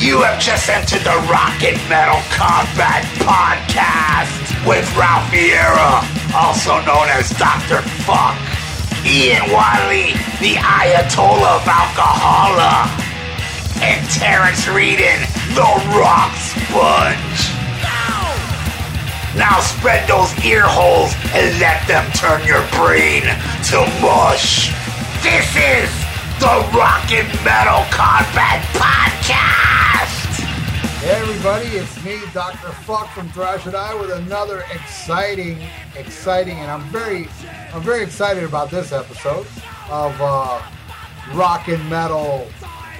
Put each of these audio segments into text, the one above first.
You have just entered the Rock and Metal Combat Podcast with Ralph Vieira, also known as Dr. Fuck, Ian Wiley, the Ayatollah of Alcohola, and Terrence Reedon, the Rock Sponge. Now spread those ear holes and let them turn your brain to mush. This is the Rock and Metal Combat Podcast. Hey everybody, it's me, Dr. Fuck from Thrash and I with another exciting, exciting, and I'm very I'm very excited about this episode of uh, Rock and Metal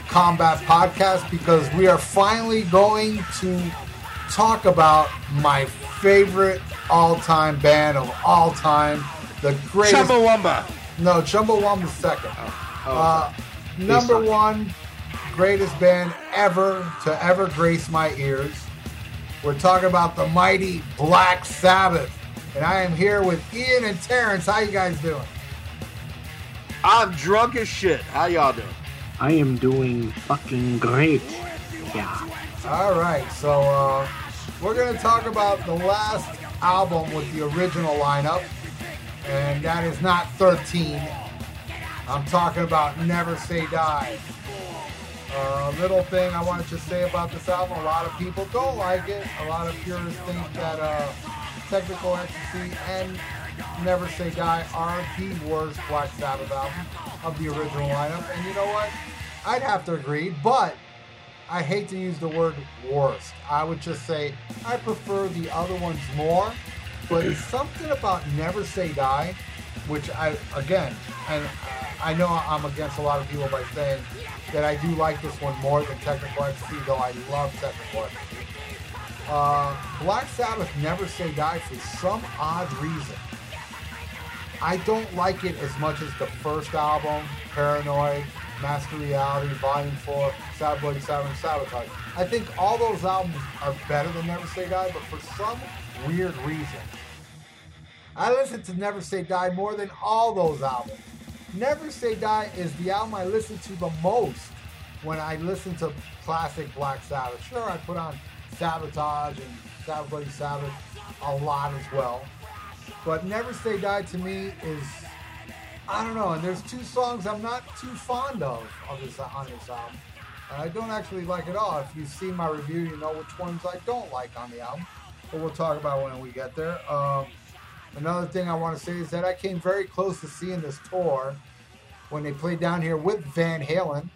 Combat Podcast because we are finally going to talk about my favorite all-time band of all time, the greatest Chumbawamba. no, Chumbawamba's second. Oh, uh, number sorry. one, greatest band ever to ever grace my ears. We're talking about the mighty Black Sabbath. And I am here with Ian and Terrence. How you guys doing? I'm drunk as shit. How y'all doing? I am doing fucking great. Yeah. All right, so uh, we're going to talk about the last album with the original lineup, and that is not 13. I'm talking about Never Say Die. A little thing I wanted to say about this album a lot of people don't like it. A lot of purists think that uh, Technical Ecstasy and Never Say Die are the worst Black Sabbath album of the original lineup. And you know what? I'd have to agree, but I hate to use the word worst. I would just say I prefer the other ones more. But something about Never Say Die, which I again, and I know I'm against a lot of people by saying that I do like this one more than Technical Ecstasy, though I love Technical Ecstasy. Uh, Black Sabbath Never Say Die for some odd reason. I don't like it as much as the first album, Paranoid, Master Reality, Volume 4, Sad Bloody Sabbath, Sabotage. I think all those albums are better than Never Say Die, but for some weird reason, I listen to Never Say Die more than all those albums. Never Say Die is the album I listen to the most when I listen to classic Black Sabbath. Sure, I put on Sabotage and Sabbath Bloody Sabbath a lot as well. But Never Say Die to me is, I don't know, and there's two songs I'm not too fond of, of this, on this album. And I don't actually like it all. If you've seen my review, you know which ones I don't like on the album. But we'll talk about when we get there. Um, Another thing I want to say is that I came very close to seeing this tour when they played down here with Van Halen,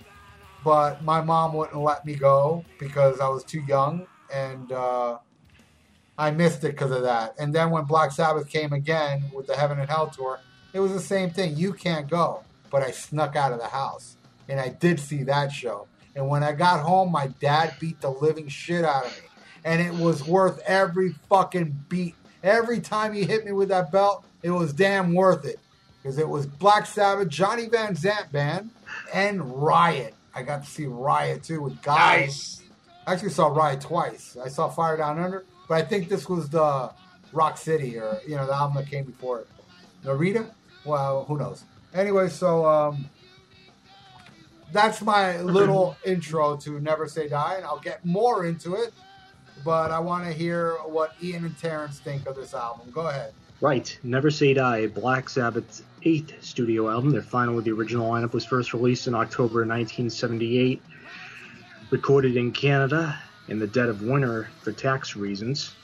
but my mom wouldn't let me go because I was too young and uh, I missed it because of that. And then when Black Sabbath came again with the Heaven and Hell tour, it was the same thing. You can't go, but I snuck out of the house and I did see that show. And when I got home, my dad beat the living shit out of me. And it was worth every fucking beat Every time he hit me with that belt, it was damn worth it. Because it was Black Sabbath, Johnny Van Zant Band, and Riot. I got to see Riot too with guys. Nice. I actually saw Riot twice. I saw Fire Down Under, but I think this was the Rock City or, you know, the album that came before it. Narita? Well, who knows? Anyway, so um, that's my little intro to Never Say Die, and I'll get more into it but I want to hear what Ian and Terrence think of this album. Go ahead. Right. Never Say Die, Black Sabbath's eighth studio album. Their final with the original lineup was first released in October 1978. Recorded in Canada in the dead of winter for tax reasons.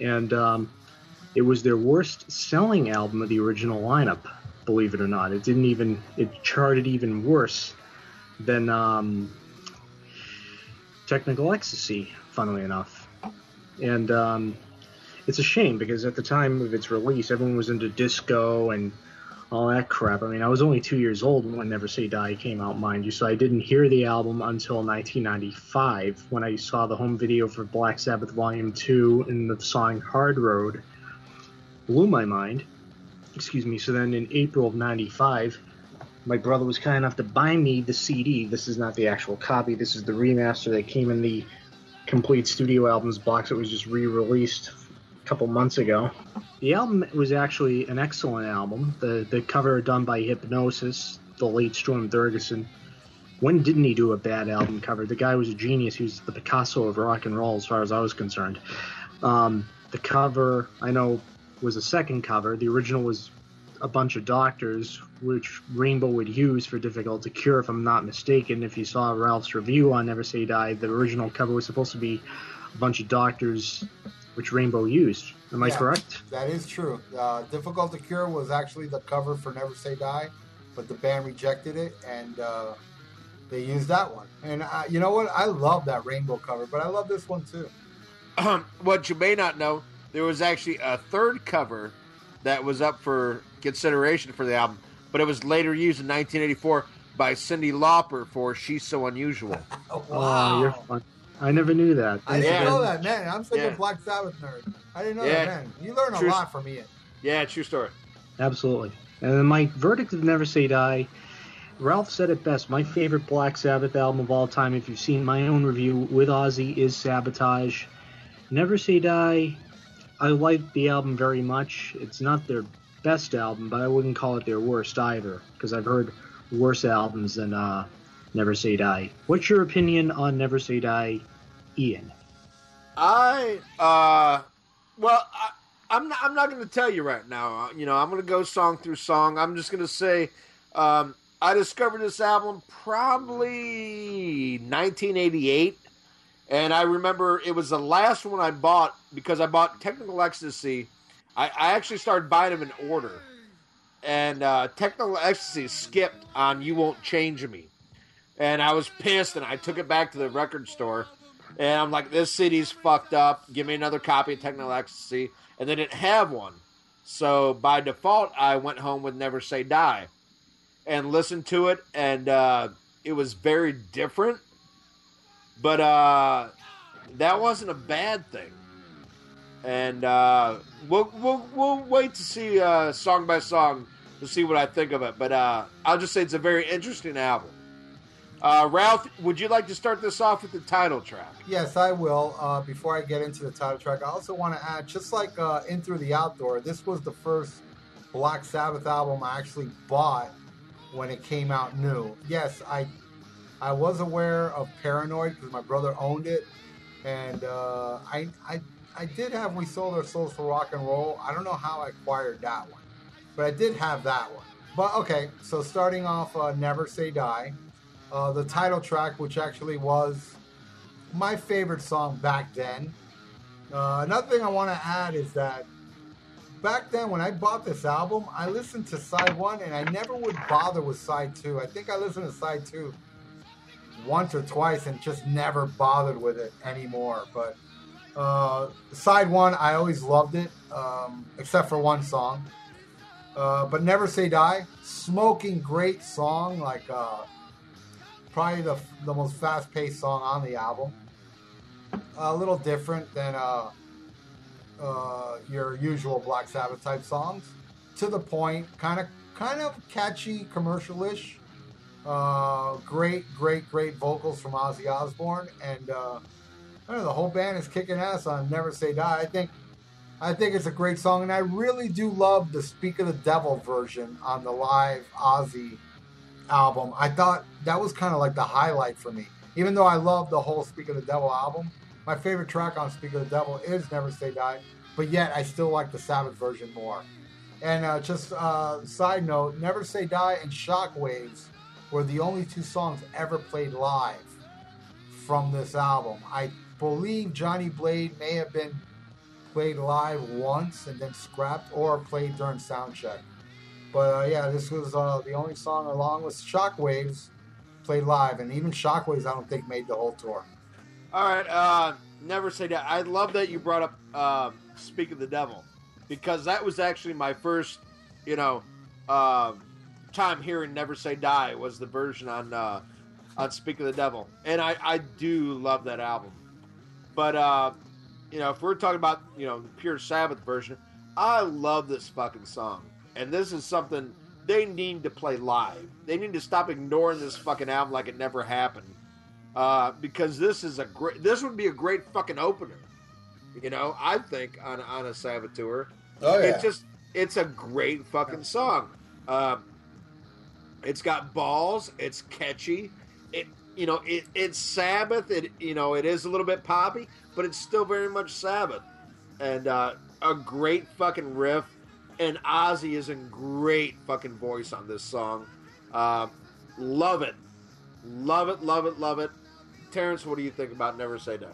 And um, it was their worst selling album of the original lineup, believe it or not. It didn't even, it charted even worse than um, Technical Ecstasy, funnily enough and um, it's a shame because at the time of its release, everyone was into disco and all that crap. I mean, I was only two years old when Never Say Die came out, mind you, so I didn't hear the album until 1995 when I saw the home video for Black Sabbath Volume 2 and the song Hard Road. Blew my mind. Excuse me. So then in April of 95, my brother was kind enough to buy me the CD. This is not the actual copy, this is the remaster that came in the complete studio albums box that was just re-released a couple months ago. The album was actually an excellent album. The the cover done by Hipgnosis, the late Storm Thorgerson, when didn't he do a bad album cover? The guy was a genius. He was the Picasso of rock and roll, as far as I was concerned. Um, the cover, I know, was a second cover. The original was a bunch of doctors, which Rainbow would use for Difficult to Cure, if I'm not mistaken. If you saw Ralph's review on Never Say Die, the original cover was supposed to be a bunch of doctors, which Rainbow used. Am I Yeah. correct? That is true. Uh, Difficult to Cure was actually the cover for Never Say Die, but the band rejected it and uh, they used that one. And uh, you know what? I love that rainbow cover, but I love this one too. Um, what you may not know, there was actually a third cover that was up for consideration for the album, but it was later used in 1984 by Cyndi Lauper for "She's So Unusual." Oh, Oh, you're fun. I never knew that. I didn't Yeah. know that, man. I'm such Yeah. a Black Sabbath nerd. I didn't know Yeah. that, man. You learn a True. lot from Ian. yeah, true story. Absolutely. And then my verdict of Never Say Die, Ralph said it best. My favorite Black Sabbath album of all time, if you've seen my own review with Ozzy, is Sabotage. Never Say Die, I like the album very much. It's not their best album, but I wouldn't call it their worst either, because I've heard worse albums than uh, Never Say Die. What's your opinion on Never Say Die, Ian? I uh, well, I, I'm not. I'm not going to tell you right now. Uh, You know, I'm going to go song through song. I'm just going to say, um, I discovered this album probably 1988, and I remember it was the last one I bought because I bought Technical Ecstasy. I, I actually started buying them in order, and uh, Technical Ecstasy skipped on "You Won't Change Me," and I was pissed, and I took it back to the record store. And I'm like, this CD's fucked up. Give me another copy of Technical Ecstasy. And they didn't have one. So by default, I went home with Never Say Die and listened to it. And uh, it was very different. But uh, that wasn't a bad thing. And uh, we'll, we'll, we'll wait to see uh, song by song to see what I think of it. But uh, I'll just say it's a very interesting album. Uh, Ralph, would you like to start this off with the title track? Yes, I will. Uh, before I get into the title track, I also want to add, just like uh, In Through the Outdoor, this was the first Black Sabbath album I actually bought when it came out new. Yes, I I was aware of Paranoid because my brother owned it, and uh, I, I I did have We Sold Our Souls for Rock and Roll. I don't know how I acquired that one, but I did have that one. But okay, so starting off, uh, Never Say Die, uh, the title track, which actually was my favorite song back then. Uh, another thing I want to add is that back then, when I bought this album, I listened to side one and I never would bother with side two. I think I listened to side two once or twice and just never bothered with it anymore. But uh, side one, I always loved it, um, except for one song. Uh, but Never Say Die, smoking great song, like uh, probably the, the most fast paced song on the album. A little different than uh, uh, your usual Black Sabbath type songs. To the point, kind of kind of catchy, commercial-ish. Uh, great, great, great vocals from Ozzy Osbourne, and uh, I know, the whole band is kicking ass on "Never Say Die." I think, I think it's a great song, and I really do love the "Speak of the Devil" version on the live Ozzy album. I thought that was kind of like the highlight for me. Even though I love the whole Speak of the Devil album, my favorite track on Speak of the Devil is Never Say Die, but yet I still like the Sabbath version more. And uh, just uh, side note, Never Say Die and Shockwaves were the only two songs ever played live from this album. I believe Johnny Blade may have been played live once and then scrapped or played during soundcheck. But uh, yeah, this was uh, the only song along with Shockwaves played live, and even Shockwaves I don't think made the whole tour. All right, uh, never say that. I love that you brought up uh, "Speak of the Devil" because that was actually my first, you know, uh, time hearing "Never Say Die" was the version on uh, on "Speak of the Devil," and I, I do love that album. But uh, you know, if we're talking about you know the pure Sabbath version, I love this fucking song, and this is something they need to play live. They need to stop ignoring this fucking album like it never happened uh, because this is a great. This would be a great fucking opener. You know, I think on on a Sabbath tour. Oh yeah. It's just it's a great fucking song. Um, it's got balls. It's catchy. It, you know, it, it's Sabbath. It you know, it is a little bit poppy, but it's still very much Sabbath, and uh, a great fucking riff. And Ozzy is in great fucking voice on this song. Uh, love it, love it, love it, love it. Terrence, what do you think about Never Say Die?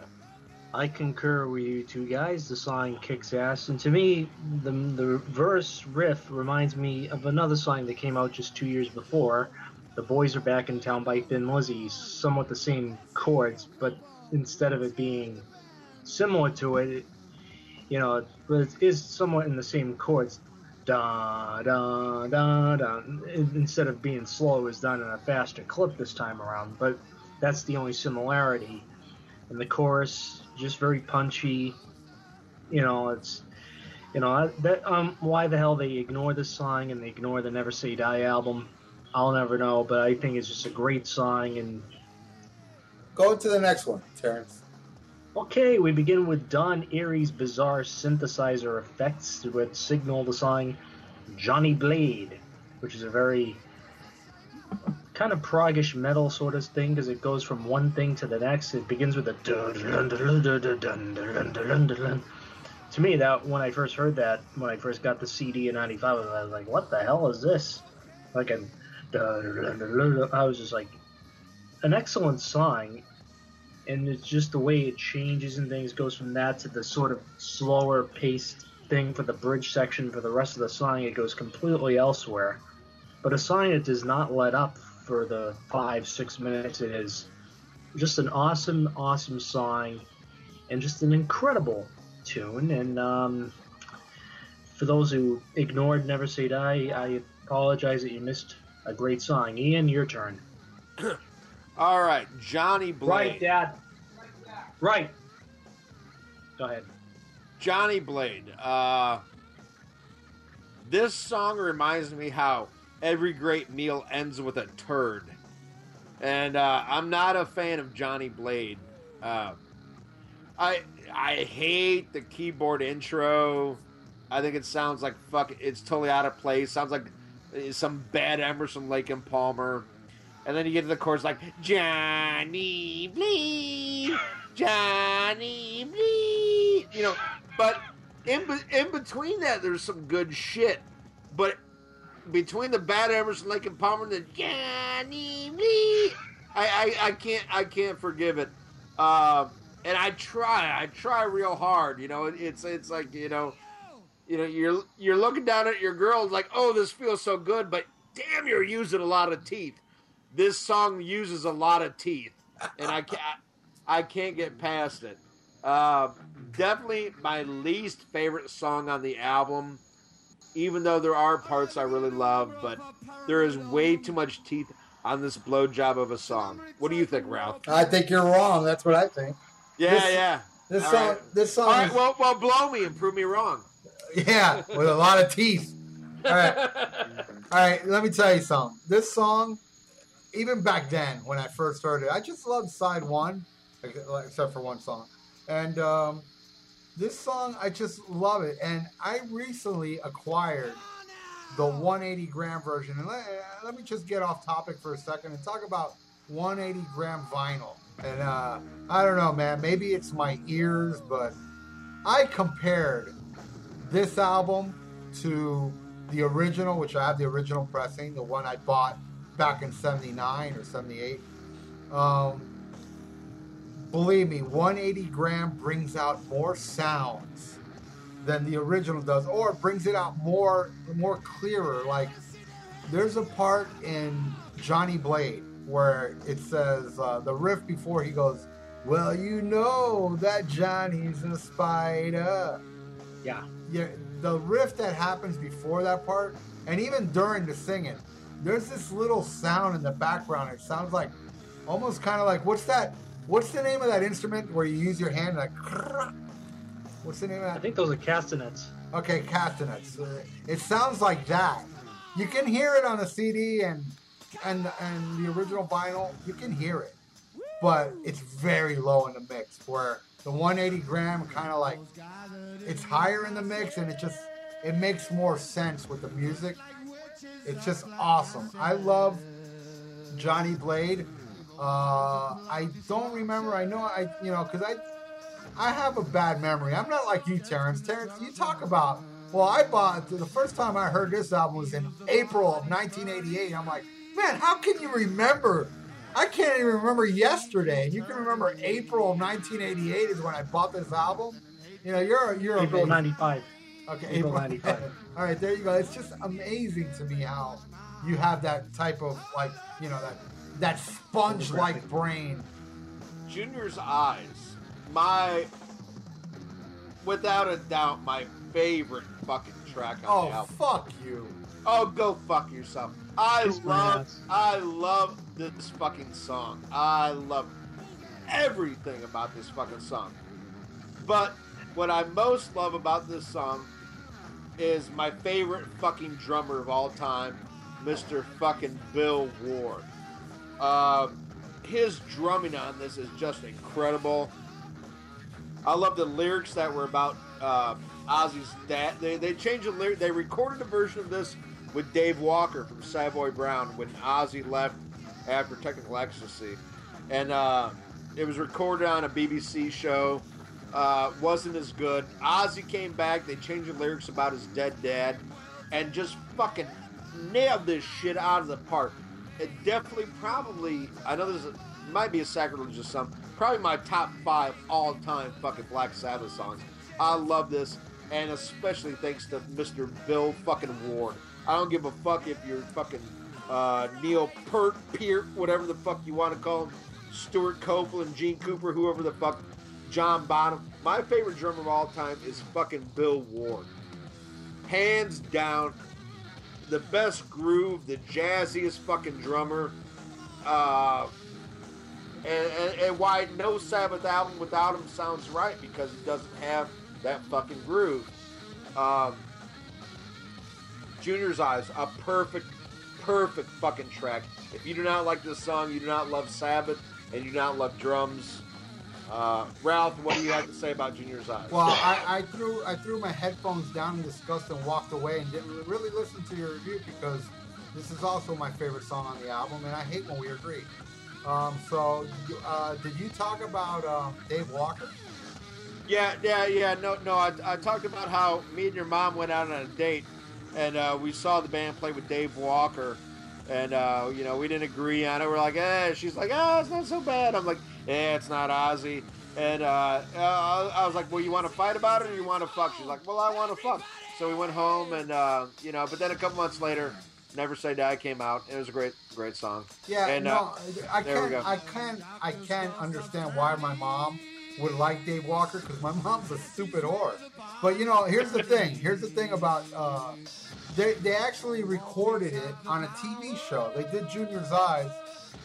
I concur with you two guys. The song kicks ass, and to me, the the verse riff reminds me of another song that came out just two years before. The boys are back in town by Thin Lizzy, somewhat the same chords, but instead of it being similar to it, it you know, but it is somewhat in the same chords. Da da da da. Instead of being slow, it was done in a faster clip this time around. But that's the only similarity. And the chorus just very punchy. You know, it's you know that um why the hell they ignore this song and they ignore the Never Say Die album, I'll never know. But I think it's just a great song. And Go to the next one, Terrence. okay, we begin with Don Airey's bizarre synthesizer effects with Signal the song Johnny Blade, which is a very kind of proggish metal sort of thing because it goes from one thing to the next. It begins with a. To me, that when I first heard that, when I first got the CD in '95, I was like, "What the hell is this?" Like a. I was just like, an excellent song, and it's just the way it changes and things goes from that to the sort of slower paced thing for the bridge section. For the rest of the song, it goes completely elsewhere. But a song that does not let up for the five, six minutes it is. Just an awesome, awesome song, and just an incredible tune. And um, for those who ignored Never Say Die, I apologize that you missed a great song. Ian, your turn. All right, Johnny Blade. Right, Dad. Right. Go ahead. Johnny Blade. Uh, this song reminds me how every great meal ends with a turd. And uh, I'm not a fan of Johnny Blade. Uh, I I hate the keyboard intro. I think it sounds like fuck. It's totally out of place. Sounds like uh, some bad Emerson Lake and Palmer. And then you get to the chorus like Johnny Blade, Johnny Blade. You know, but in in between that, there's some good shit. But between the bad Emerson, Lake and Palmer, and the Johnny Lee, I, I, I can't I can't forgive it. Uh, and I try, I try real hard. You know, it's it's like you know, you know, you're you're looking down at your girl, like, oh, this feels so good, but damn, you're using a lot of teeth. This song uses a lot of teeth, and I can't I can't get past it. Uh, definitely my least favorite song on the album even though there are parts I really love, but there is way too much teeth on this blowjob of a song. What do you think, Ralph? I think you're wrong. That's what I think. Yeah, This- yeah. This All song, right. this song, All right, is- well, well, blow me and prove me wrong. yeah, with a lot of teeth. All right, all right. Let me tell you something. This song, even back then when I first heard it, I just loved side one, except for one song, and um, this song I just love it. And I recently acquired the 180 gram version. And let, let me just get off topic for a second and talk about 180 gram vinyl. And uh, I don't know, man. Maybe it's my ears, but I compared this album to the original, which I have the original pressing, the one I bought back in 79 or 78. Um, believe me, 180 gram brings out more sounds than the original does, or it brings it out more more clearer. Like there's a part in Johnny Blade where it says uh, the riff before he goes, "Well, you know that Johnny's a spider." Yeah. Yeah, the riff that happens before that part, and even during the singing, there's this little sound in the background. It sounds like almost kind of like what's that? What's the name of that instrument where you use your hand like? What's the name of that? I think those are castanets. Okay, castanets. It sounds like that. You can hear it on the CD and and and the original vinyl. You can hear it, but it's very low in the mix. Where the 180 gram kind of like it's higher in the mix, and it just it makes more sense with the music. It's just awesome. I love Johnny Blade. Uh, I don't remember. I know I, you know, because I, I have a bad memory. I'm not like you, Terrence. Terrence, you talk about. Well, I bought the first time I heard this album was in April of 1988. I'm like, man, how can you remember? I can't even remember yesterday. And you can remember April of 1988 is when I bought this album. You know, you're you're April amazing. '95. Okay, April 95. All right, there you go. It's just amazing to me how you have that type of like, you know, that that sponge-like brain. Junior's Eyes, my, without a doubt, my favorite fucking track on Oh, the album. fuck you. Oh, go fuck yourself. I Kiss my love. I love this fucking song. I love everything about this fucking song. But what I most love about this song is my favorite fucking drummer of all time, Mr. fucking Bill Ward. Uh, his drumming on this is just incredible. I love the lyrics that were about uh, Ozzy's dad. They, they changed the lyric. They recorded a version of this with Dave Walker from Savoy Brown when Ozzy left after Technical Ecstasy, and uh, it was recorded on a BBC show. Uh, wasn't as good. Ozzy came back. They changed the lyrics about his dead dad, and just fucking nailed this shit out of the park. It definitely, probably, I know this is, might be a sacrilege or something. probably my top five all time fucking Black Sabbath songs. I love this, and especially thanks to Mr. Bill fucking Ward. I don't give a fuck if you're fucking uh, Neil Peart, Peart, whatever the fuck you want to call him, Stewart Copeland, Gene Krupa, whoever the fuck, John Bonham. My favorite drummer of all time is fucking Bill Ward. Hands down, the best groove, the jazziest fucking drummer. Uh, and, and, and why no Sabbath album without him sounds right because he doesn't have that fucking groove. Um, Junior's Eyes, a perfect, perfect fucking track. If you do not like this song, you do not love Sabbath, and you do not love drums. Uh, Ralph, what do you have to say about Junior's Eyes? Well, I, I threw I threw my headphones down in disgust and walked away and didn't really listen to your review because this is also my favorite song on the album, and I hate when we agree. Um, so, uh, did you talk about um, Dave Walker? Yeah, yeah, yeah. No, no. I, I talked about how me and your mom went out on a date, and uh, we saw the band play with Dave Walker, and uh, you know we didn't agree on it. We're like, eh. She's like, ah, it's not so bad. I'm like, eh, it's not Ozzy. And uh, uh, I was like, well, you want to fight about it or you want to fuck? She's like, well, I want to fuck. So we went home, and uh, you know, but then a couple months later, Never Say Die came out. It was a great, great song. Yeah, And, no, uh, I there we can go. I can't, I can't understand why my mom would like Dave Walker because my mom's a stupid whore. But you know, here's the thing. Here's the thing about uh, they they actually recorded it on a TV show. They did Junior's Eyes,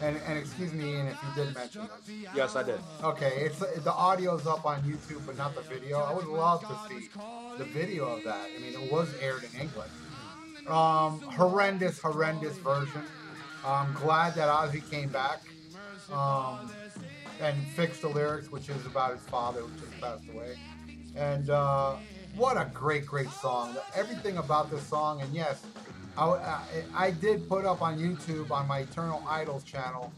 and and excuse me, and if you did mention this. Yes, I did. Okay, it's the audio's up on YouTube, but not the video. I would love to see the video of that. I mean, it was aired in England. Um, horrendous, horrendous version. I'm glad that Ozzy came back um, and fixed the lyrics, which is about his father, who just passed away. And uh, what a great, great song! Everything about this song, and yes, I, I, I did put up on YouTube on my Eternal Idols channel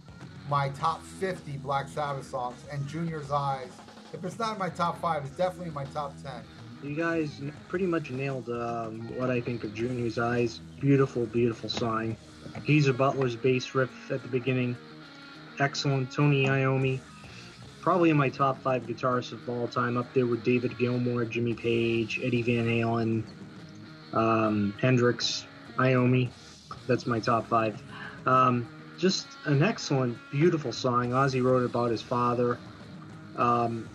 my top 50 Black Sabbath songs, and Junior's Eyes. If it's not in my top five, it's definitely in my top 10. You guys pretty much nailed um, what I think of Junior's Eyes. Beautiful, beautiful song. Geezer Butler's bass riff at the beginning. Excellent. Tony Iommi. Probably in my top five guitarists of all time, up there with David Gilmour, Jimmy Page, Eddie Van Halen, um, Hendrix, Iommi. That's my top five. Um, just an excellent, beautiful song. Ozzy wrote about his father. Um,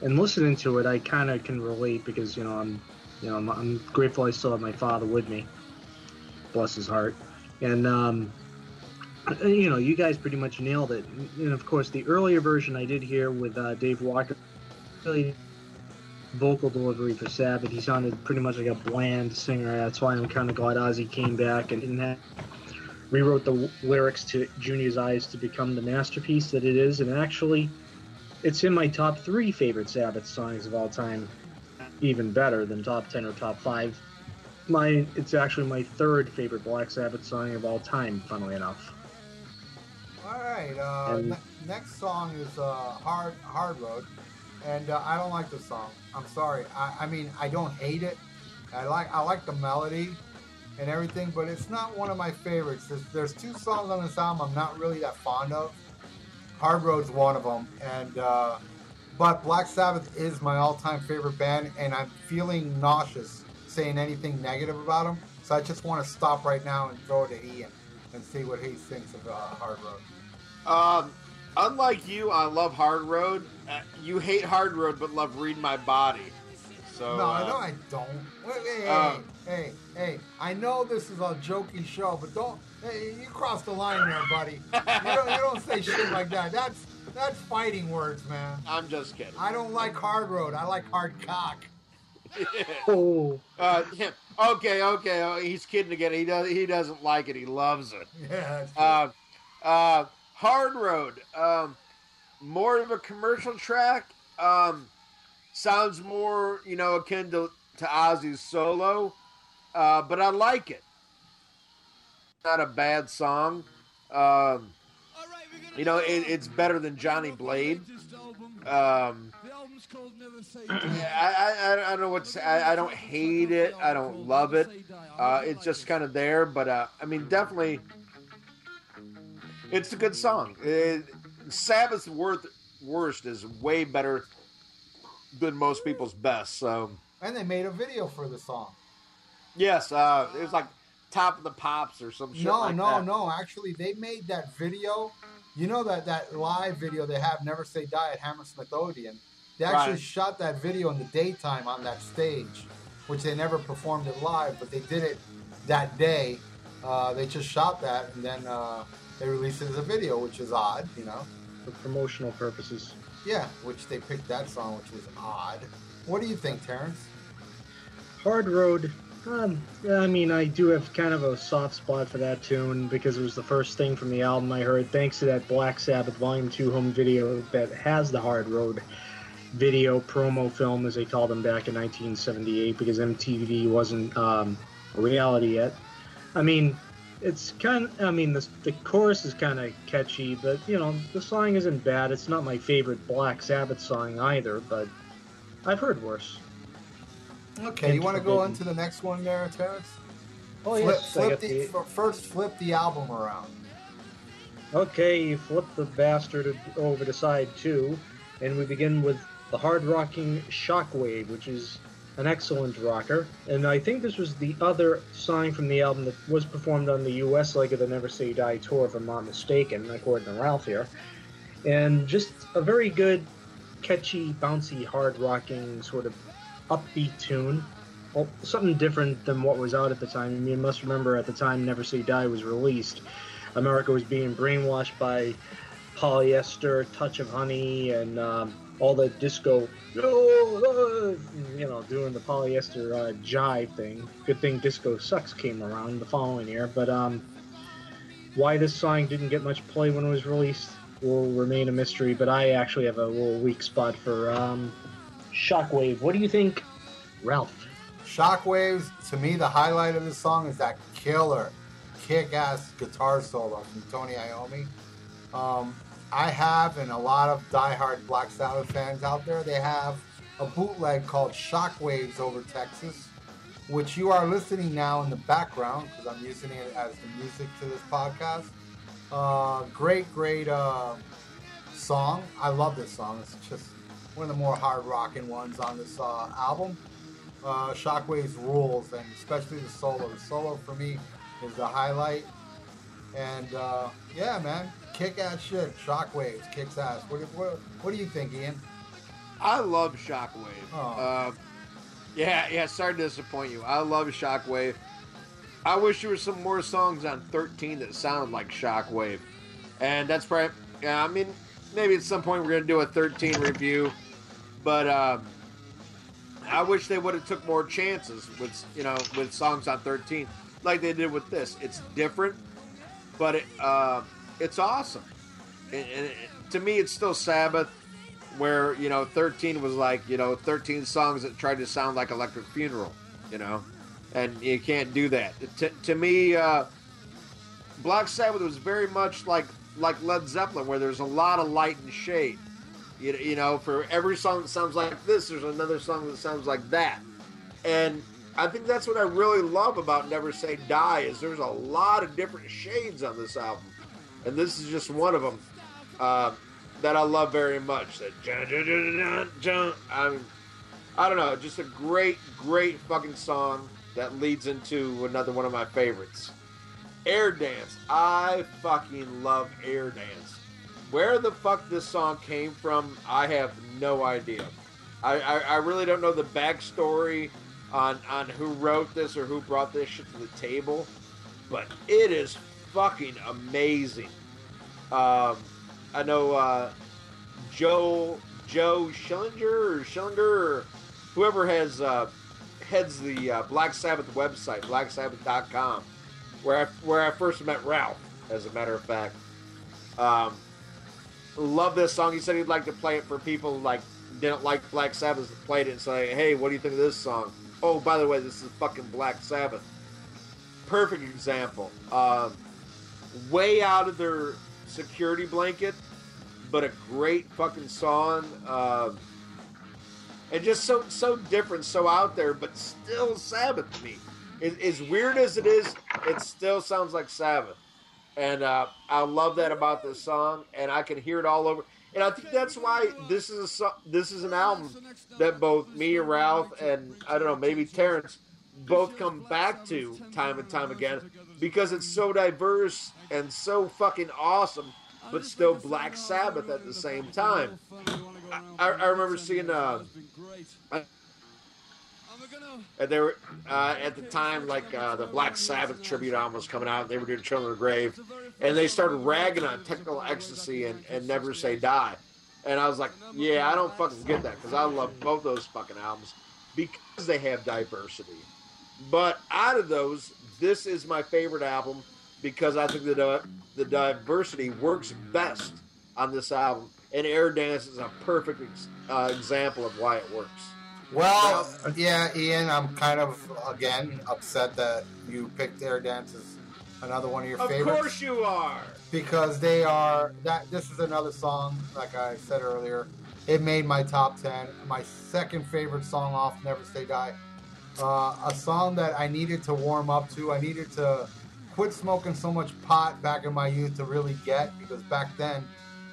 and listening to it, I kind of can relate because you know I'm, you know I'm, I'm grateful I still have my father with me. Bless his heart. And um, you know, you guys pretty much nailed it. And of course, the earlier version I did here with uh, Dave Walker, really vocal delivery for Sabbath. He sounded pretty much like a bland singer. That's why I'm kind of glad Ozzy came back and didn't have, rewrote the lyrics to Junior's Eyes to become the masterpiece that it is. And actually, it's in my top three favorite Sabbath songs of all time. Even better than top ten or top five. My, it's actually my third favorite Black Sabbath song of all time. Funnily enough. All All right. Uh, And- ne- next song is uh, Hard Hard Road, and uh, I don't like the song. I'm sorry. I, I mean, I don't hate it. I like I like the melody and everything, but it's not one of my favorites. There's, there's two songs on this album I'm not really that fond of. Hard Road's one of them, and uh, but Black Sabbath is my all-time favorite band, and I'm feeling nauseous saying anything negative about them. So I just want to stop right now and throw it to Ian and see what he thinks of uh, Hard Road. Um, unlike you, I love Hard Road. Uh, you hate Hard Road, but love Read My Body. So no, uh, no, I don't. Wait, hey, uh, hey, hey, hey! I know this is a jokey show, but don't. Hey, you crossed the line there, buddy. You don't, you don't say shit like that. That's that's fighting words, man. I'm just kidding. I don't like hard road. I like hard cock. Oh, Uh, yeah, okay, okay. Oh, he's kidding again. He does. He doesn't like it. He loves it. Yeah. That's true. Uh, uh, Hard Road. Um, more of a commercial track. Um, sounds more, you know, akin to, to Ozzy's solo. Uh, but I like it. Not a bad song. Um, you know, it, it's better than Johnny Blade. Um, I, I, I don't know what to say. I, I don't hate it. I don't love it. Uh, it's just kind of there, but uh, I mean, definitely, it's a good song. It, Sabbath's worth, worst is way better than most people's best. So and they made a video for the song. yes, uh, it was like Top of the Pops or some shit no, like no, that. no. Actually, they made that video. You know that that live video they have, "Never Say Die" at Hammersmith Odeon. They actually Right. shot that video in the daytime on that stage, which they never performed it live, but they did it that day. Uh, they just shot that and then uh, they released it as a video, which is odd, you know. for promotional purposes. Yeah, which they picked that song, which was odd. What do you think, Terrence? Hard Road. Um, I mean, I do have kind of a soft spot for that tune because it was the first thing from the album I heard, thanks to that Black Sabbath Volume 2 home video that has the Hard Road video promo film, as they called them back in 1978, because MTV wasn't um, a reality yet. I mean, it's kind of, I mean, the, the chorus is kind of catchy, but, you know, the song isn't bad. It's not my favorite Black Sabbath song either, but I've heard worse. Okay, you want to go on to the next one there, Terrence? Oh, flip, yes. I flip the, the- first flip the album around. Okay, you flip the bastard over to side two, and we begin with the hard rocking Shockwave, which is an excellent rocker. And I think this was the other song from the album that was performed on the US leg of the Never Say Die tour, if I'm not mistaken, according to Ralph here. And just a very good, catchy, bouncy, hard rocking, sort of upbeat tune. Well, something different than what was out at the time. I mean, you must remember at the time Never Say Die was released. America was being brainwashed by polyester, touch of honey, and um, all the disco, you know, doing the polyester uh, jive thing. Good thing Disco Sucks came around the following year, but um, why this song didn't get much play when it was released will remain a mystery. But I actually have a little weak spot for um, Shockwave. What do you think, Ralph? Shockwaves, to me, the highlight of this song is that killer, kick-ass guitar solo from Tony Iommi. Um, I have, and a lot of diehard Black Sabbath fans out there, they have a bootleg called Shockwaves over Texas, which you are listening now in the background because I'm using it as the music to this podcast. Uh, great, great uh, song. I love this song. It's just one of the more hard rocking ones on this uh, album uh, Shockwaves rules, and especially the solo. The solo for me is the highlight. And uh, yeah, man, kick ass shit. Shockwaves kicks ass. What, do- what, what do you think, Ian? I love Shockwave. Oh. Uh, yeah, yeah. Sorry to disappoint you. I love Shockwave. I wish there were some more songs on 13 that sounded like Shockwave, and that's probably. Yeah, I mean, maybe at some point we're gonna do a 13 review, but uh, I wish they would have took more chances with you know with songs on 13 like they did with this. It's different, but it, uh, it's awesome. And, and it, to me, it's still Sabbath where you know 13 was like you know 13 songs that tried to sound like electric funeral you know and you can't do that to, to me uh black sabbath was very much like like Led Zeppelin, where there's a lot of light and shade. You, you know, for every song that sounds like this, there's another song that sounds like that. And I think that's what I really love about Never Say Die is there's a lot of different shades on this album, and this is just one of them uh, that I love very much. That jun, jun, jun, jun, I mean, I don't know, just a great, great fucking song that leads into another one of my favorites. Air Dance. I fucking love Air Dance. Where the fuck this song came from, I have no idea. I, I, I really don't know the backstory on on who wrote this or who brought this shit to the table, but it is fucking amazing. Um, I know uh, Joe Joe Schillinger or Schillinger or whoever has uh, heads the uh, Black Sabbath website, blacksabbath.com, where I, where I first met Ralph, as a matter of fact. Um, love this song. He said he'd like to play it for people like didn't like Black Sabbath, played it and say, "Hey, what do you think of this song?" Oh, by the way, this is fucking Black Sabbath. Perfect example. Um, way out of their security blanket, but a great fucking song. Um, and just so so different, so out there, but still Sabbath to me. As, as weird as it is, it still sounds like Sabbath, and uh, I love that about this song, and I can hear it all over. And I think that's why this is a this is an album that both me and Ralph and I don't know maybe Terrence both come back to time and time again because it's so diverse and so fucking awesome, but still Black Sabbath at the same time. I, I remember seeing uh, and they were uh, at the time like uh, the Black Sabbath tribute album was coming out. They were doing Children of the Grave, and they started ragging on Technical Ecstasy and, and Never Say Die. And I was like, yeah, I don't fucking get that because I love both those fucking albums because they have diversity. But out of those, this is my favorite album because I think the the diversity works best on this album, and Air Dance is a perfect ex- uh, example of why it works. Well, yeah, Ian, I'm kind of again upset that you picked Air Dance as another one of your Of favorites Of course you are. because they are that. This is another song, like I said earlier. It made my top ten. My second favorite song off Never Say Die. Uh, a song that I needed to warm up to. I needed to quit smoking so much pot back in my youth to really get because back then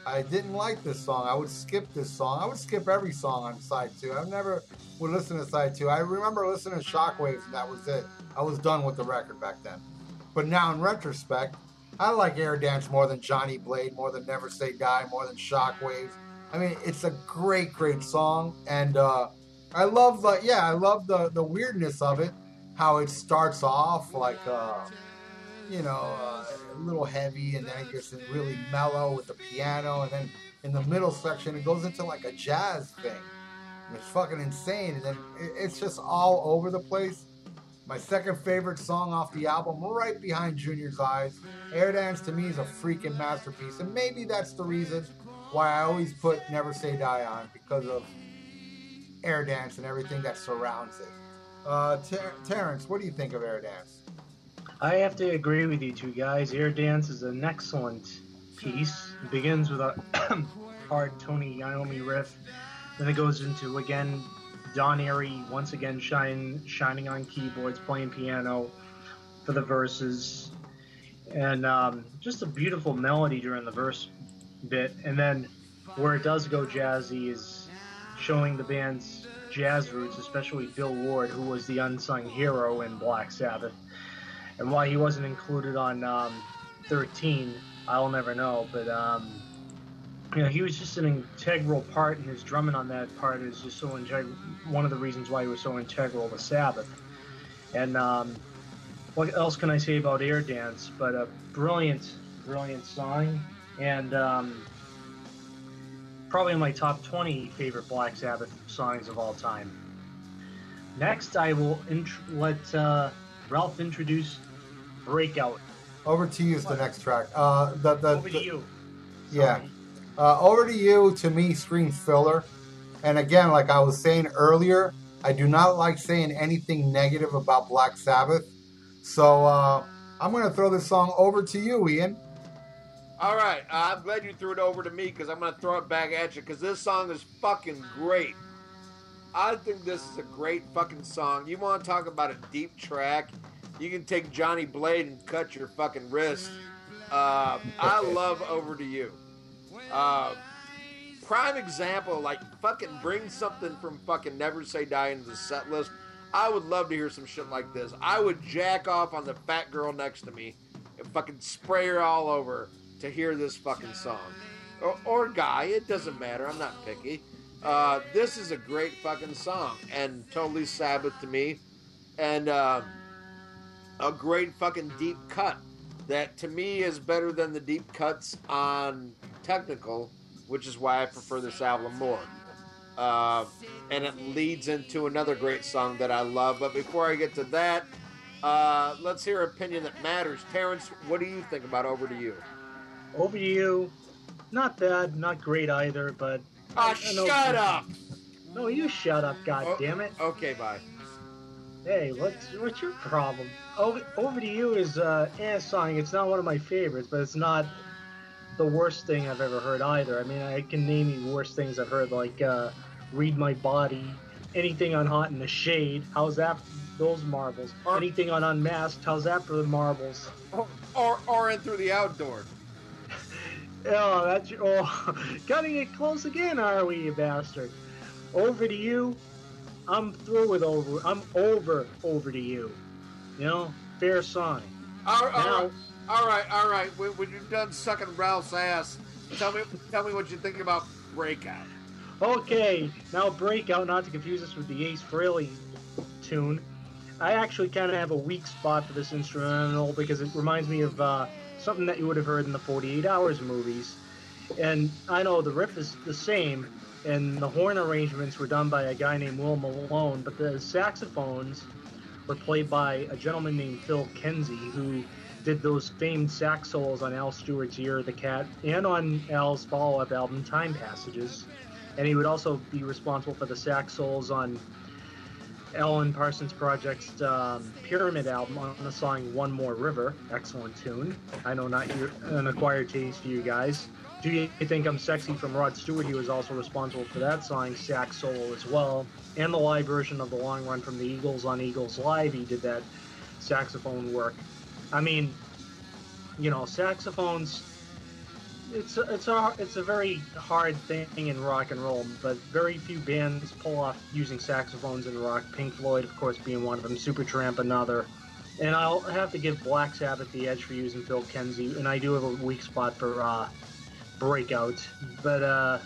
I didn't like this song. I would skip this song. I would skip every song on side two. I never would listen to side two. I remember listening to Shockwaves and that was it. I was done with the record back then. But now in retrospect, I like Air Dance more than Johnny Blade, more than Never Say Die, more than Shockwaves. I mean, it's a great, great song, and uh, I love the yeah, I love the the weirdness of it. How it starts off like uh, you know uh, a little heavy, and then it gets really mellow with the piano, and then in the middle section it goes into like a jazz thing. It's fucking insane, and then it, it's just all over the place. My second favorite song off the album, right behind Junior's Eyes. Air Dance to me is a freaking masterpiece, and maybe that's the reason why I always put Never Say Die on because of Air Dance and everything that surrounds it. Uh, Ter- Terrence, what do you think of Air Dance? I have to agree with you two guys. Air Dance is an excellent piece. It begins with a hard Tony Iommi riff. Then it goes into, again, Don Airey once again shine, shining on keyboards, playing piano for the verses. And um, just a beautiful melody during the verse bit. And then where it does go jazzy is showing the band's jazz roots, especially Bill Ward, who was the unsung hero in Black Sabbath. And why he wasn't included on um, 13, I'll never know. But um, you know, he was just an integral part, and his drumming on that part is just so integ- One of the reasons why he was so integral to Sabbath. And um, what else can I say about Air Dance? But a brilliant, brilliant song, and um, probably my top 20 favorite Black Sabbath songs of all time. Next, I will int- let uh, Ralph introduce Breakout. Over to you is the next track. Uh, the, the, Over to you. Yeah. Sorry. Uh, over to you, to me, screams filler. And again, like I was saying earlier, I do not like saying anything negative about Black Sabbath. So uh, I'm going to throw this song over to you, Ian. All right, uh, I'm glad you threw it over to me because I'm going to throw it back at you because this song is fucking great. I think this is a great fucking song. You want to talk about a deep track? You can take Johnny Blade and cut your fucking wrist. Uh, I love Over to You. Uh, prime example, like fucking bring something from fucking Never Say Die into the set list. I would love to hear some shit like this. I would jack off on the fat girl next to me and fucking spray her all over to hear this fucking song. Or, or guy, it doesn't matter. I'm not picky. Uh, this is a great fucking song and totally Sabbath to me. And uh, a great fucking deep cut that to me is better than the deep cuts on Technical, which is why I prefer this album more. Uh, and it leads into another great song that I love. But before I get to that, uh, let's hear opinion that matters. Terrence, what do you think about Over to You? Over to you. Not bad, not great either, but. Ah, shut up! No, you shut up, God Oh, damn it! Okay, bye. Hey, what's what's your problem? Over, Over to You is uh, eh, song. It's not one of my favorites, but it's not the worst thing I've ever heard either. I mean, I can name you worse things I've heard, like uh, Read My Body, anything on Hot in the Shade. How's that? Those marbles. Or- anything on Unmasked. How's that for the marbles? Or, or, or in through the outdoor. Oh, that's oh, cutting it close again, are we, you bastard? Over to you. I'm through with over. I'm over. Over to you. You know, fair sign. All, all Now- right, all right, all right. When, when you're done sucking Ralph's ass, tell me, tell me what you think about Breakout. Okay, now breakout. Not to confuse this with the Ace Frehley tune. I actually kind of have a weak spot for this instrumental because it reminds me of uh, something that you would have heard in the 48 Hours movies. And I know the riff is the same, and the horn arrangements were done by a guy named Will Malone, but the saxophones were played by a gentleman named Phil Kenzie, who did those famed sax solos on Al Stewart's Year of the Cat and on Al's follow-up album Time Passages. And he would also be responsible for the sax solos on Alan Parsons Project's um, Pyramid album on the song One More River. Excellent tune. I know not your, an acquired taste for you guys. Do you think I'm sexy from Rod Stewart? He was also responsible for that song, sax solo as well. And the live version of The Long Run from the Eagles on Eagles Live, he did that saxophone work. I mean, you know, saxophones. It's a, it's a it's a very hard thing in rock and roll, but very few bands pull off using saxophones in rock. Pink Floyd, of course, being one of them. Supertramp, another. And I'll have to give Black Sabbath the edge for using Phil Kenzie, and I do have a weak spot for uh, Breakout. But uh,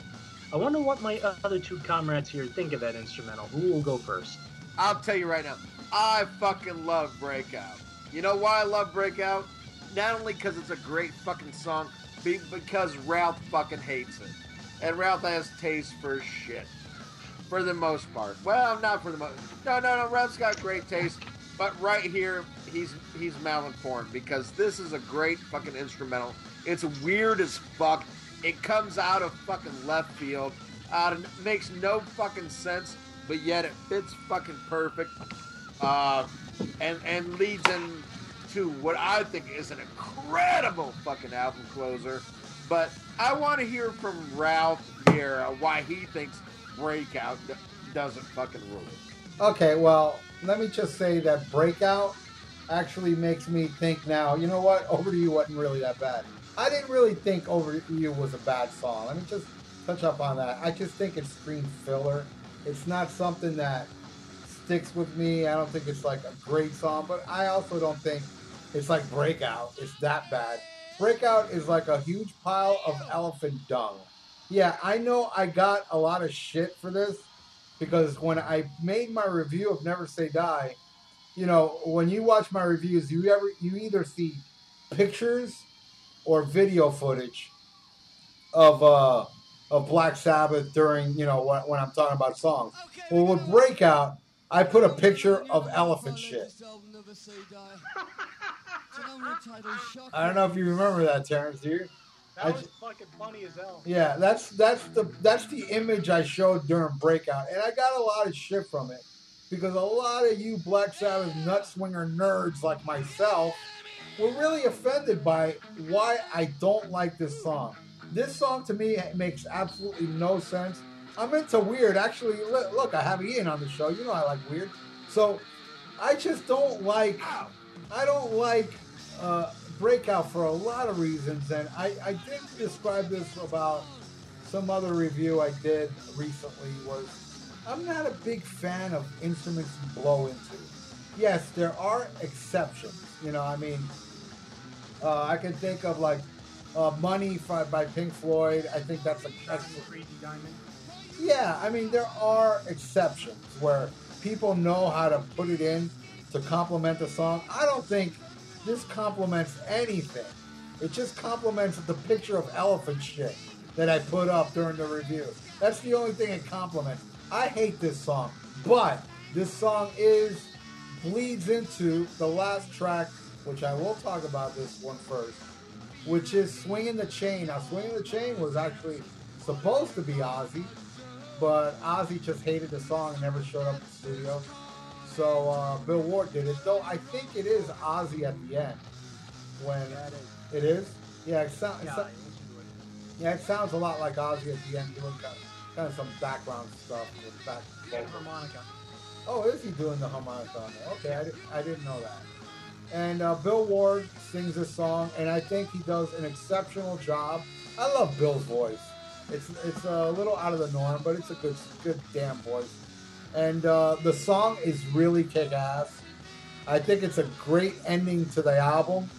I wonder what my other two comrades here think of that instrumental. Who will go first? I'll tell you right now, I fucking love Breakout. You know why I love Breakout? Not only because it's a great fucking song, be- because Ralph fucking hates it. And Ralph has taste for shit. For the most part. Well, not for the most. No, no, no. Ralph's got great taste. But right here, he's he's malinformed because this is a great fucking instrumental. It's weird as fuck. It comes out of fucking left field. Out of, makes no fucking sense, but yet it fits fucking perfect. Uh, and and leads into what I think is an incredible fucking album closer. But I want to hear from Ralph here uh, why he thinks Breakout doesn't fucking rule. Okay, well, let me just say that Breakout actually makes me think now, you know what? Over to You wasn't really that bad. I didn't really think Over You was a bad song. Let me just touch up on that. I just think it's screen filler. It's not something that sticks with me. I don't think it's like a great song, but I also don't think it's like Breakout. It's that bad. Breakout is like a huge pile of elephant dung. Yeah, I know I got a lot of shit for this because when I made my review of Never Say Die, you know, when you watch my reviews, you ever you either see pictures or video footage of uh of Black Sabbath during you know when, when I'm talking about songs. Well, with Breakout, I put a picture of elephant shit. I don't know if you remember that, Terrence. Do you? That was ju- fucking funny as hell. Yeah, that's that's the that's the image I showed during breakout, and I got a lot of shit from it because a lot of you Black Sabbath nut swinger nerds like myself were really offended by why I don't like this song. This song to me makes absolutely no sense. I'm into weird. Actually, look, I have Ian on the show. You know I like weird. So I just don't like. I don't like uh, Breakout for a lot of reasons, and I, I did describe this about some other review I did recently. Was I'm not a big fan of instruments you blow into. Yes, there are exceptions. You know, I mean, uh, I can think of like uh, "Money" by Pink Floyd. I think that's a that's, Crazy Diamond. yeah, I mean there are exceptions where people know how to put it in to complement the song. I don't think this complements anything. It just complements the picture of elephant shit that I put up during the review. That's the only thing it complements. I hate this song, but this song is bleeds into the last track, which I will talk about this one first, which is "Swinging the Chain." Now, "Swinging the Chain" was actually supposed to be Ozzy, but Ozzy just hated the song and never showed up in the studio. So uh, Bill Ward did it, though I think it is Ozzy at the end. When Yeah, it is. yeah, it, Yeah, so- it. yeah, it sounds a lot like Ozzy at the end doing kind of, kind of some background stuff with back vocals. harmonica. Oh, is he doing the harmonica on there? Okay, I, I didn't know that. And uh, Bill Ward sings this song, and I think he does an exceptional job. I love Bill's voice. It's it's a little out of the norm, but it's a good good damn voice. And uh, the song is really kick ass. I think it's a great ending to the album.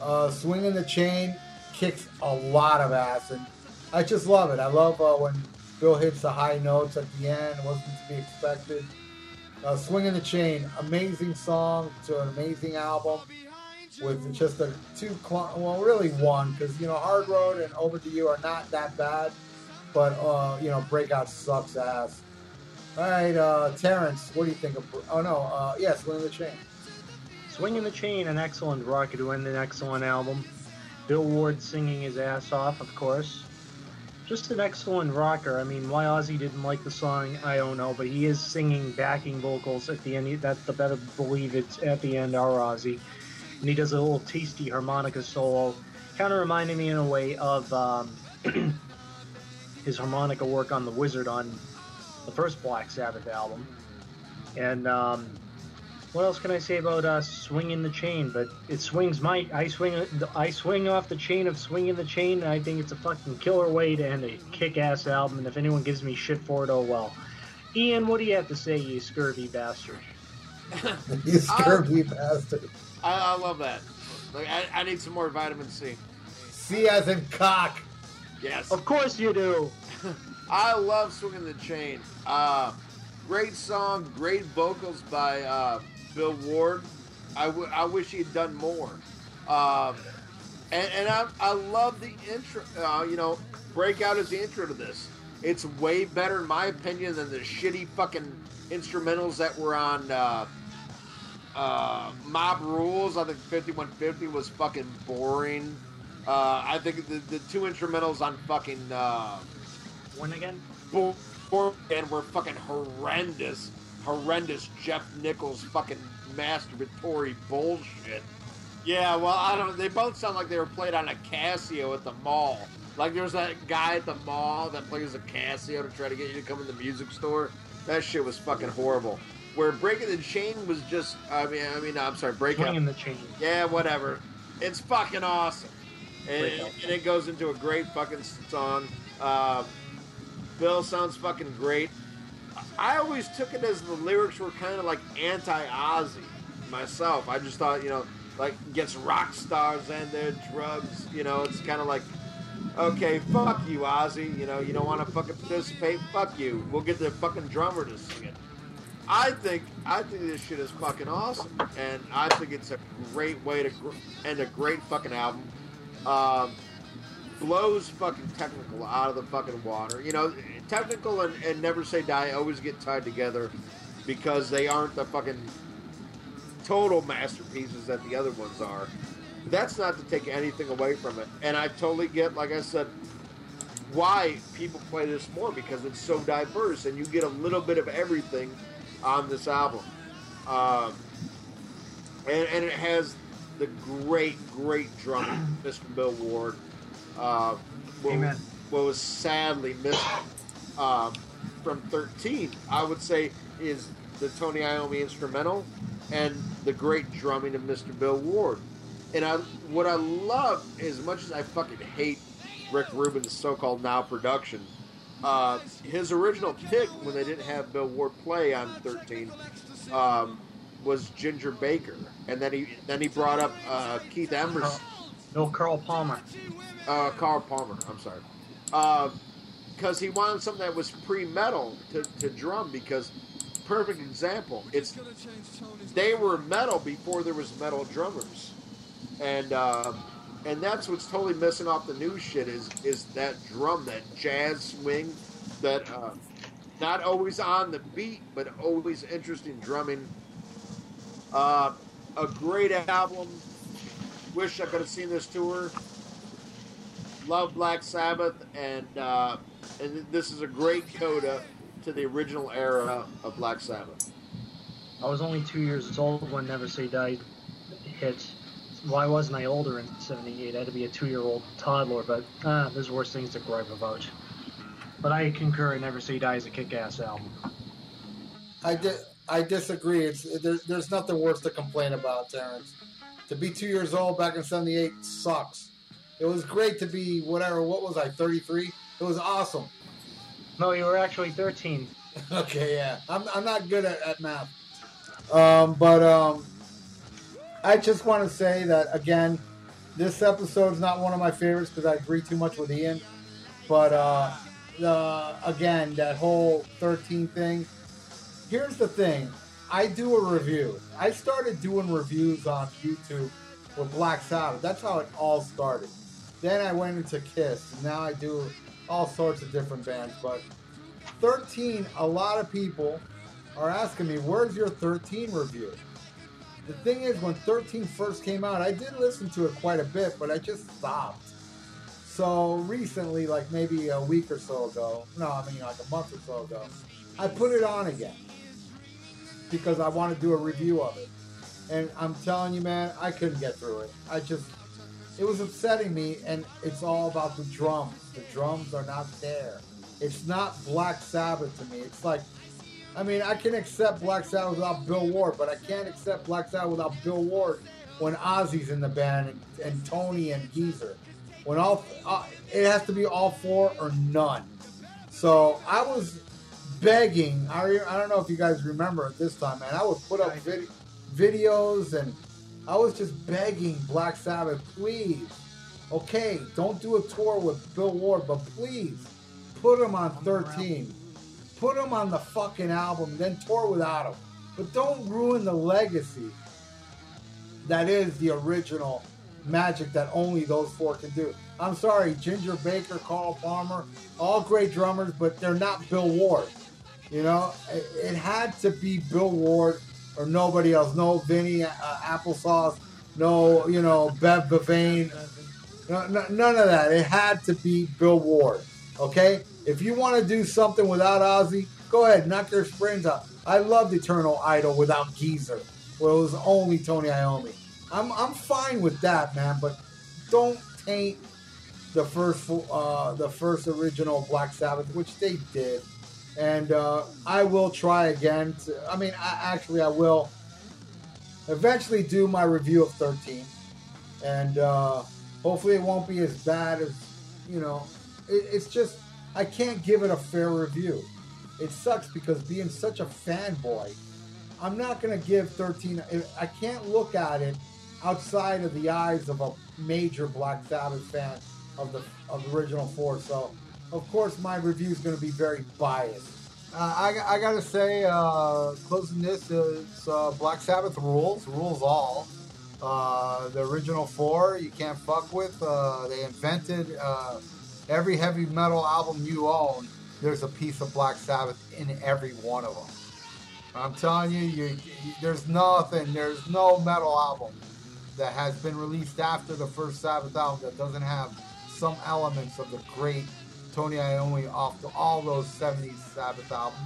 Uh, Swinging the Chain kicks a lot of ass, and I just love it. I love uh, when Bill hits the high notes at the end. It wasn't to be expected. Uh, Swinging the Chain, amazing song to an amazing album with just a two, cl- well, really one, because you know Hard Road and Over to You are not that bad, but uh, you know Breakout sucks ass. All right, uh, Terrence, what do you think of? Oh no, uh, yeah, Swinging the Chain. Swinging the Chain, an excellent rocket to end an excellent album. Bill Ward singing his ass off, of course. Just an excellent rocker. I mean, why Ozzy didn't like the song, I don't know, but he is singing backing vocals at the end. That's the better believe it's at the end, our Ozzy. And he does a little tasty harmonica solo, kind of reminding me in a way of um, his harmonica work on The Wizard on the first Black Sabbath album. And um, what else can I say about uh, swinging the chain? But it swings my I swing I swing off the chain of swinging the chain. And I think it's a fucking killer way to end a kick-ass album. And if anyone gives me shit for it, oh well. Ian, what do you have to say, you scurvy bastard? You scurvy bastard. I, I love that. Like, I, I need some more vitamin C. C as in cock. Yes. Of course you do. I love Swinging the Chain. Uh, great song, great vocals by uh, Bill Ward. I, w- I wish he had done more. Um, and and I, I love the intro. Uh, you know, Breakout is the intro to this. It's way better, in my opinion, than the shitty fucking instrumentals that were on uh, uh, Mob Rules. I think 5150 was fucking boring. Uh, I think the, the two instrumentals on fucking. Uh, When again? Bo- Bo- and were fucking horrendous, horrendous Geoff Nicholls fucking masturbatory bullshit. Yeah, well, I don't. They both sound like they were played on a Casio at the mall. Like there's that guy at the mall that plays a Casio to try to get you to come in the music store. That shit was fucking horrible. Where Breaking the Chain was just. I mean, I mean, I'm sorry, Breakout. Swinging the chain. Yeah, whatever. It's fucking awesome. And, Breakout. and it goes into a great fucking song. Uh, Bill sounds fucking great. I always took it as the lyrics were kind of like anti Ozzy myself. I just thought, you know, like gets rock stars and their drugs. You know, it's kind of like, okay, fuck you, Ozzy. You know, you don't want to fucking participate. Fuck you. We'll get the fucking drummer to sing it. I think I think this shit is fucking awesome, and I think it's a great way to gr- end a great fucking album. Um, blows fucking technical out of the fucking water. You know, technical and, and never say die always get tied together because they aren't the fucking total masterpieces that the other ones are. That's not to take anything away from it, and I totally get, like I said, why people play this more because it's so diverse and you get a little bit of everything on this album. Um, and, and it has the great, great drummer, Mr. Bill Ward. Uh, what, Amen. What was sadly missed uh, from 13, I would say, is the Tony Iommi instrumental and the great drumming of Mr. Bill Ward. And I, what I love, as much as I fucking hate Rick Rubin's so-called Now production, uh, his original pick when they didn't have Bill Ward play on 13 um, was Ginger Baker, and then he then he brought up uh, Keith Emerson, No, Carl Palmer. uh, Carl Palmer. I'm sorry, because he wanted something that was pre-metal to, to drum. Because perfect example, it's they were metal before there was metal drummers, and uh, and that's what's totally missing off the new shit is is that drum, that jazz swing, that uh, not always on the beat, but always interesting drumming. Uh, a great album. Wish I could have seen this tour. Love Black Sabbath, and uh, and this is a great coda to the original era of Black Sabbath. I was only two years old when Never Say Die hit. Why wasn't I older in '78? I had to be a two-year-old toddler, but ah, there's worse things to gripe about. But I concur. Never Say Die is a kick-ass album. I di- I disagree. It's there, there's nothing worse to complain about, Terrence. To be two years old back in '78 sucks. It was great to be whatever. What was I? 33. It was awesome. No, you were actually 13. Okay, yeah. I'm, I'm not good at, at math. Um, but um, I just want to say that, again, this episode is not one of my favorites because I agree too much with Ian. But uh, the, again, that whole 13 thing. Here's the thing I do a review. I started doing reviews on YouTube with Black Sabbath. That's how it all started. Then I went into Kiss. And now I do all sorts of different bands. But 13, a lot of people are asking me, where's your 13 review? The thing is, when 13 first came out, I did listen to it quite a bit, but I just stopped. So recently, like maybe a week or so ago, no, I mean like a month or so ago, I put it on again because I want to do a review of it. And I'm telling you, man, I couldn't get through it. I just, it was upsetting me, and it's all about the drums. The drums are not there. It's not Black Sabbath to me. It's like, I mean, I can accept Black Sabbath without Bill Ward, but I can't accept Black Sabbath without Bill Ward when Ozzy's in the band and, and Tony and Geezer. When all, uh, it has to be all four or none. So I was begging. I, I don't know if you guys remember at this time, man. I would put up vid- videos and I was just begging Black Sabbath, please. Okay, don't do a tour with Bill Ward, but please put him on 13. Put him on the fucking album, then tour without him. But don't ruin the legacy that is the original magic that only those four can do. I'm sorry, Ginger Baker, Carl Palmer, all great drummers, but they're not Bill Ward. You know, it, it had to be Bill Ward or nobody else. No Vinny uh, Applesauce, no, you know, Bev Bevan. No, no, none of that. It had to be Bill Ward. Okay? If you want to do something without Ozzy, go ahead, knock your springs out. I loved Eternal Idol without Geezer, where it was only Tony Iommi. I'm, I'm fine with that, man, but don't taint the first uh, the first original Black Sabbath, which they did. And uh, I will try again. To, I mean, I, actually, I will eventually do my review of 13, and uh, hopefully, it won't be as bad as you know. It, it's just I can't give it a fair review. It sucks because being such a fanboy, I'm not gonna give 13. I can't look at it outside of the eyes of a major Black Sabbath fan of the of the original four. So, of course, my review is going to be very biased. Uh, I, I got to say, uh, closing this is uh, Black Sabbath rules, rules all. Uh, the original four you can't fuck with. Uh, they invented uh, every heavy metal album you own. There's a piece of Black Sabbath in every one of them. I'm telling you, you, you there's nothing, there's no metal album that has been released after the first Sabbath album that doesn't have some elements of the great Tony Iommi off the, all those 70s Sabbath albums.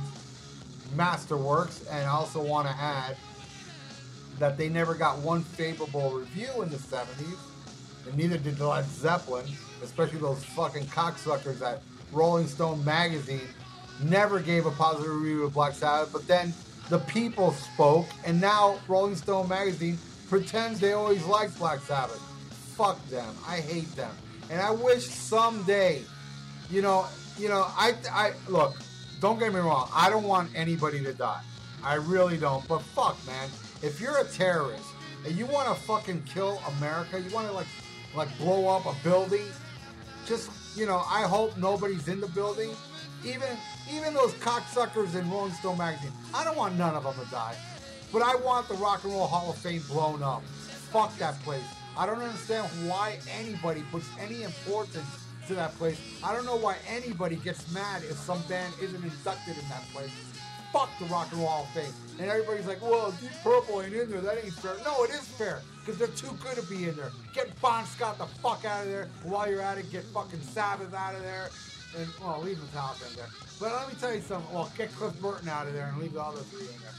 Masterworks, and I also want to add that they never got one favorable review in the 70s, and neither did Led Zeppelin, especially those fucking cocksuckers at Rolling Stone magazine never gave a positive review of Black Sabbath, but then the people spoke, and now Rolling Stone magazine pretends they always liked Black Sabbath. Fuck them. I hate them. And I wish someday, you know, you know, I, I look. Don't get me wrong. I don't want anybody to die. I really don't. But fuck, man. If you're a terrorist and you want to fucking kill America, you want to like, like blow up a building. Just you know, I hope nobody's in the building. Even even those cocksuckers in Rolling Stone magazine. I don't want none of them to die. But I want the Rock and Roll Hall of Fame blown up. Fuck that place. I don't understand why anybody puts any importance to that place. I don't know why anybody gets mad if some band isn't inducted in that place. Fuck the Rock and Roll Hall of Fame. And everybody's like, well, Deep Purple ain't in there. That ain't fair. No, it is fair because they're too good to be in there. Get Bon Scott the fuck out of there. While you're at it, get fucking Sabbath out of there. And, well, leave Metallica in there. But let me tell you something. Well, get Cliff Burton out of there and leave the other three in there.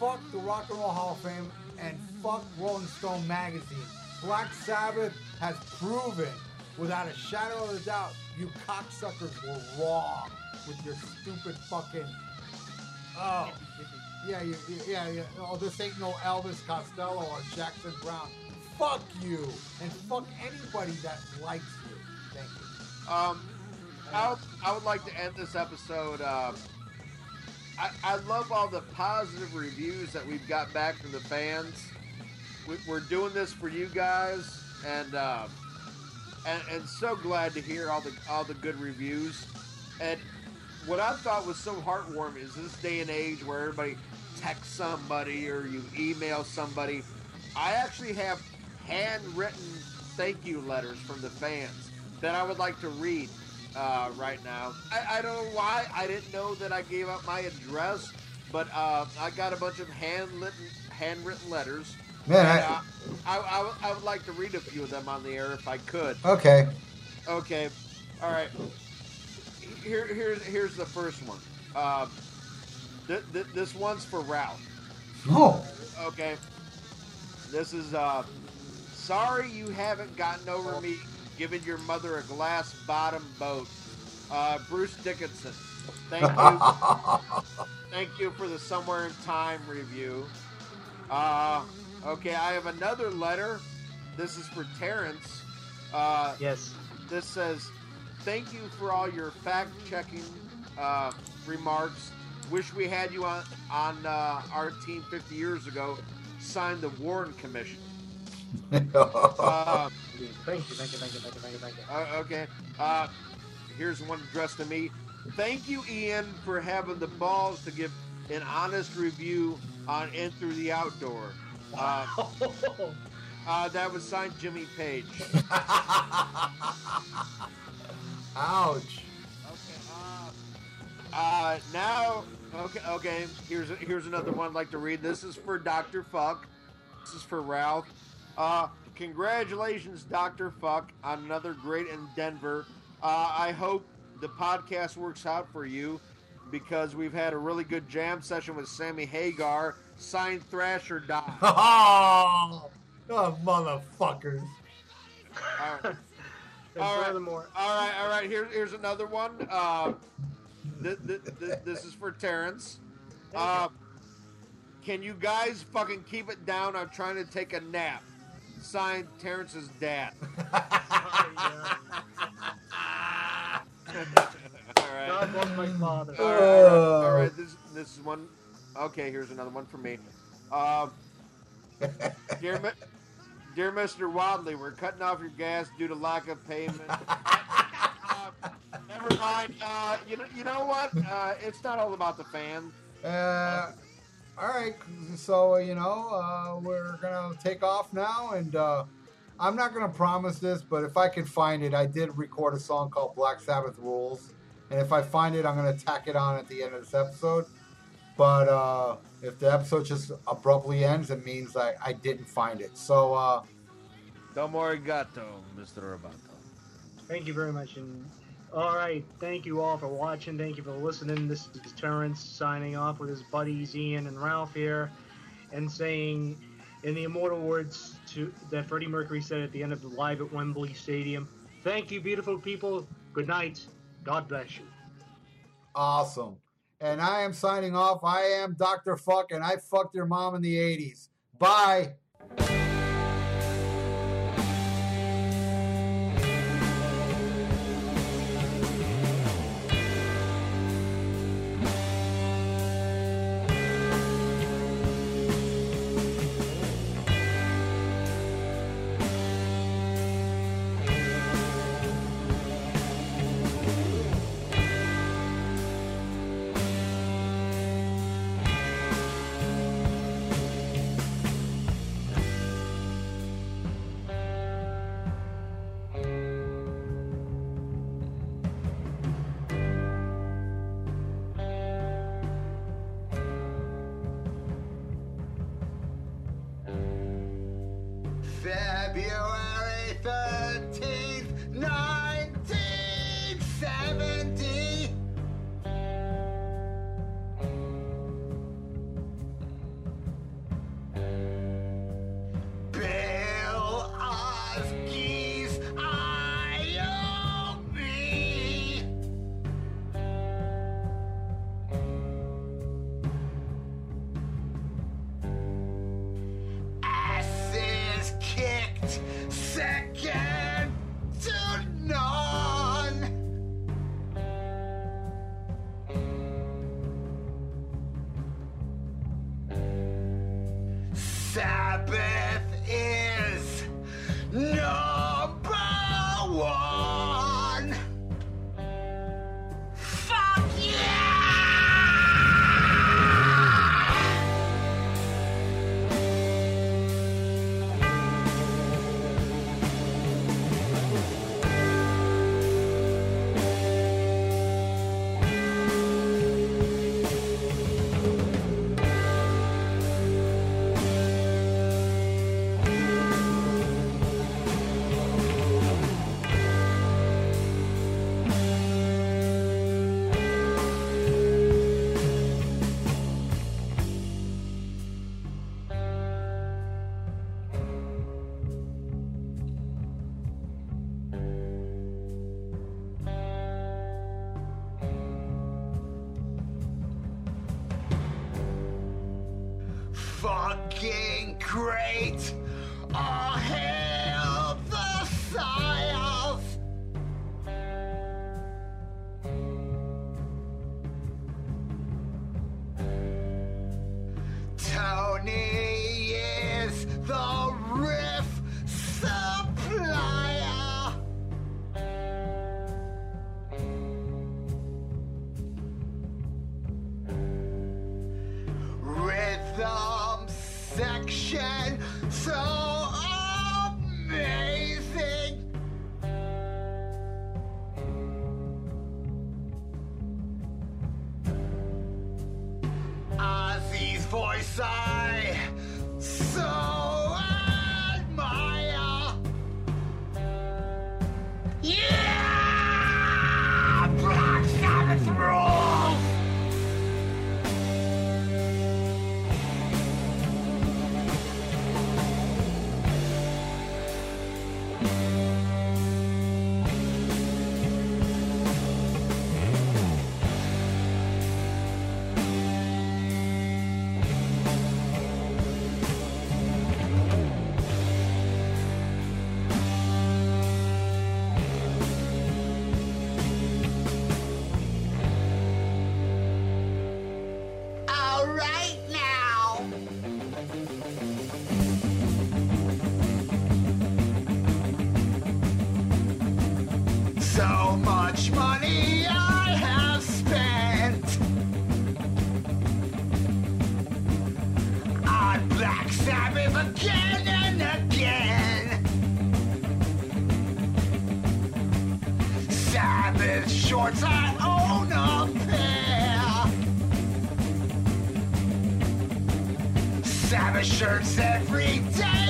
Fuck the Rock and Roll Hall of Fame and fuck Rolling Stone magazine. Black Sabbath has proven, without a shadow of a doubt, you cocksuckers were wrong with your stupid fucking. Oh, yeah, you, yeah, yeah. Oh, this ain't no Elvis Costello or Jackson Browne. Fuck you, and fuck anybody that likes you. Thank you. Um, I would, I would like to end this episode. Um, I, I love all the positive reviews that we've got back from the fans. We, we're doing this for you guys, and, um, and and so glad to hear all the all the good reviews. And what I thought was so heartwarming is this day and age where everybody texts somebody or you email somebody. I actually have handwritten thank you letters from the fans that I would like to read uh, right now. I, I, don't know why. I didn't know that I gave up my address, but uh, I got a bunch of handwritten handwritten letters. Man, And, I, I, I, would- I would like to read a few of them on the air if I could. okay. Okay, all right. Here, here's here's the first one. Um, th- th- this one's for Ralph. No. Okay. This is uh sorry you haven't gotten over me giving your mother a glass bottom boat. Uh Bruce Dickinson. Thank you. Thank you for the Somewhere in Time review. Uh okay, I have another letter. This is for Terrence. Uh Yes. this says, "Thank you for all your fact-checking uh, remarks. Wish we had you on on uh, our team 50 years ago. Signed the Warren Commission." Uh, Thank you, thank you, thank you, thank you, thank you, thank you. uh, okay. Uh, here's one addressed to me. Thank you, Ian, for having the balls to give an honest review on In Through the Outdoor. Uh, uh, that was signed Jimmy Page. Ouch. Okay. Uh, uh, now, okay, okay. Here's here's another one I'd like to read. This is for Doctor Fuck. This is for Ralph. Uh, congratulations, Doctor Fuck, on another great in Denver. Uh, I hope the podcast works out for you because we've had a really good jam session with Sammy Hagar. Signed Thrasher Die. Oh, oh motherfuckers. All right. all right. Furthermore, all right, all right. Here, here's another one. Uh, th- th- th- this is for Terrence. Uh, can you guys fucking keep it down? I'm trying to take a nap. Signed, Terrence's dad. all right. God bless my father. All right, all right, all right. This, this is one. Okay, here's another one for me. Um, dear, dear Mr. Wadley, we're cutting off your gas due to lack of payment. Uh, never mind. Uh, you know, you know what? Uh, it's not all about the fans. Uh, all right, so you know uh, we're gonna take off now, and uh, I'm not gonna promise this, but if I can find it, I did record a song called Black Sabbath Rules, and if I find it, I'm gonna tack it on at the end of this episode. But uh, if the episode just abruptly ends, it means I, I didn't find it. So, uh, domo arigato, Mr. Roboto. Thank you very much. And all right, thank you all for watching. Thank you for listening. This is Terrence signing off with his buddies Ian and Ralph here, and saying, in the immortal words to, that Freddie Mercury said at the end of the live at Wembley Stadium, "Thank you, beautiful people. Good night. God bless you." Awesome. And I am signing off. I am Dr. Fuck, and I fucked your mom in the 80s. Bye. great shirts every day.